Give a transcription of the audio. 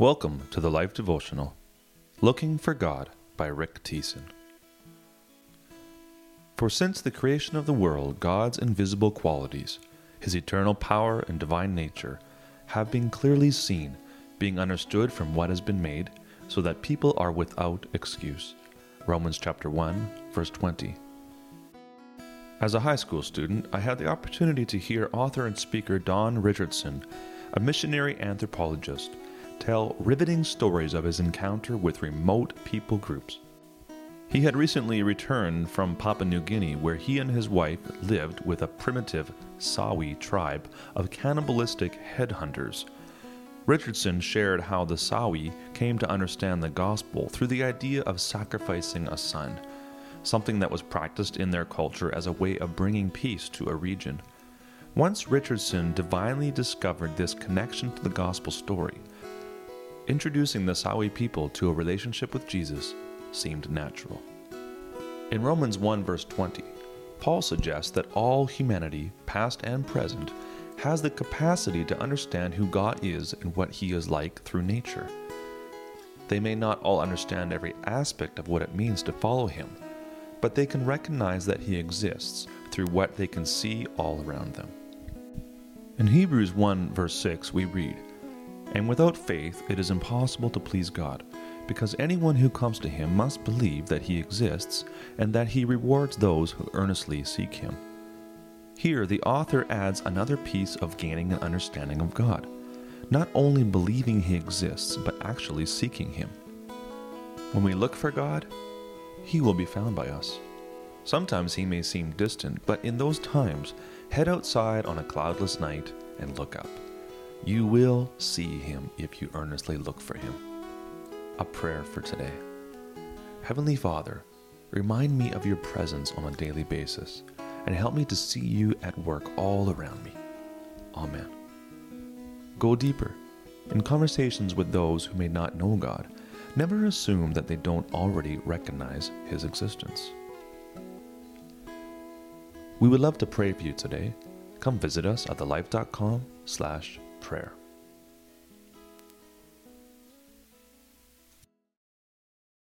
Welcome to the Life Devotional Looking for God by Rick Thiessen. For since the creation of the world, God's invisible qualities, his eternal power and divine nature, have been clearly seen, being understood from what has been made, so that people are without excuse. Romans chapter 1, verse 20. As a high school student, I had the opportunity to hear author and speaker Don Richardson, a missionary anthropologist, tell riveting stories of his encounter with remote people groups. He had recently returned from Papua New Guinea, where he and his wife lived with a primitive Sawi tribe of cannibalistic headhunters. Richardson shared how the Sawi came to understand the gospel through the idea of sacrificing a son, something that was practiced in their culture as a way of bringing peace to a region. Once Richardson divinely discovered this connection to the gospel story, introducing the Sawi people to a relationship with Jesus seemed natural. In Romans 1, verse 20, Paul suggests that all humanity, past and present, has the capacity to understand who God is and what He is like through nature. They may not all understand every aspect of what it means to follow Him, but they can recognize that He exists through what they can see all around them. In Hebrews 1, verse 6, we read, and without faith, it is impossible to please God, because anyone who comes to him must believe that he exists and that he rewards those who earnestly seek him. Here, the author adds another piece of gaining an understanding of God, not only believing he exists, but actually seeking him. When we look for God, he will be found by us. Sometimes he may seem distant, but in those times, head outside on a cloudless night and look up. You will see him if you earnestly look for him. A prayer for today. Heavenly Father, remind me of your presence on a daily basis and help me to see you at work all around me. Amen. Go deeper. In conversations with those who may not know God, never assume that they don't already recognize his existence. We would love to pray for you today. Come visit us at thelife.com slash prayer.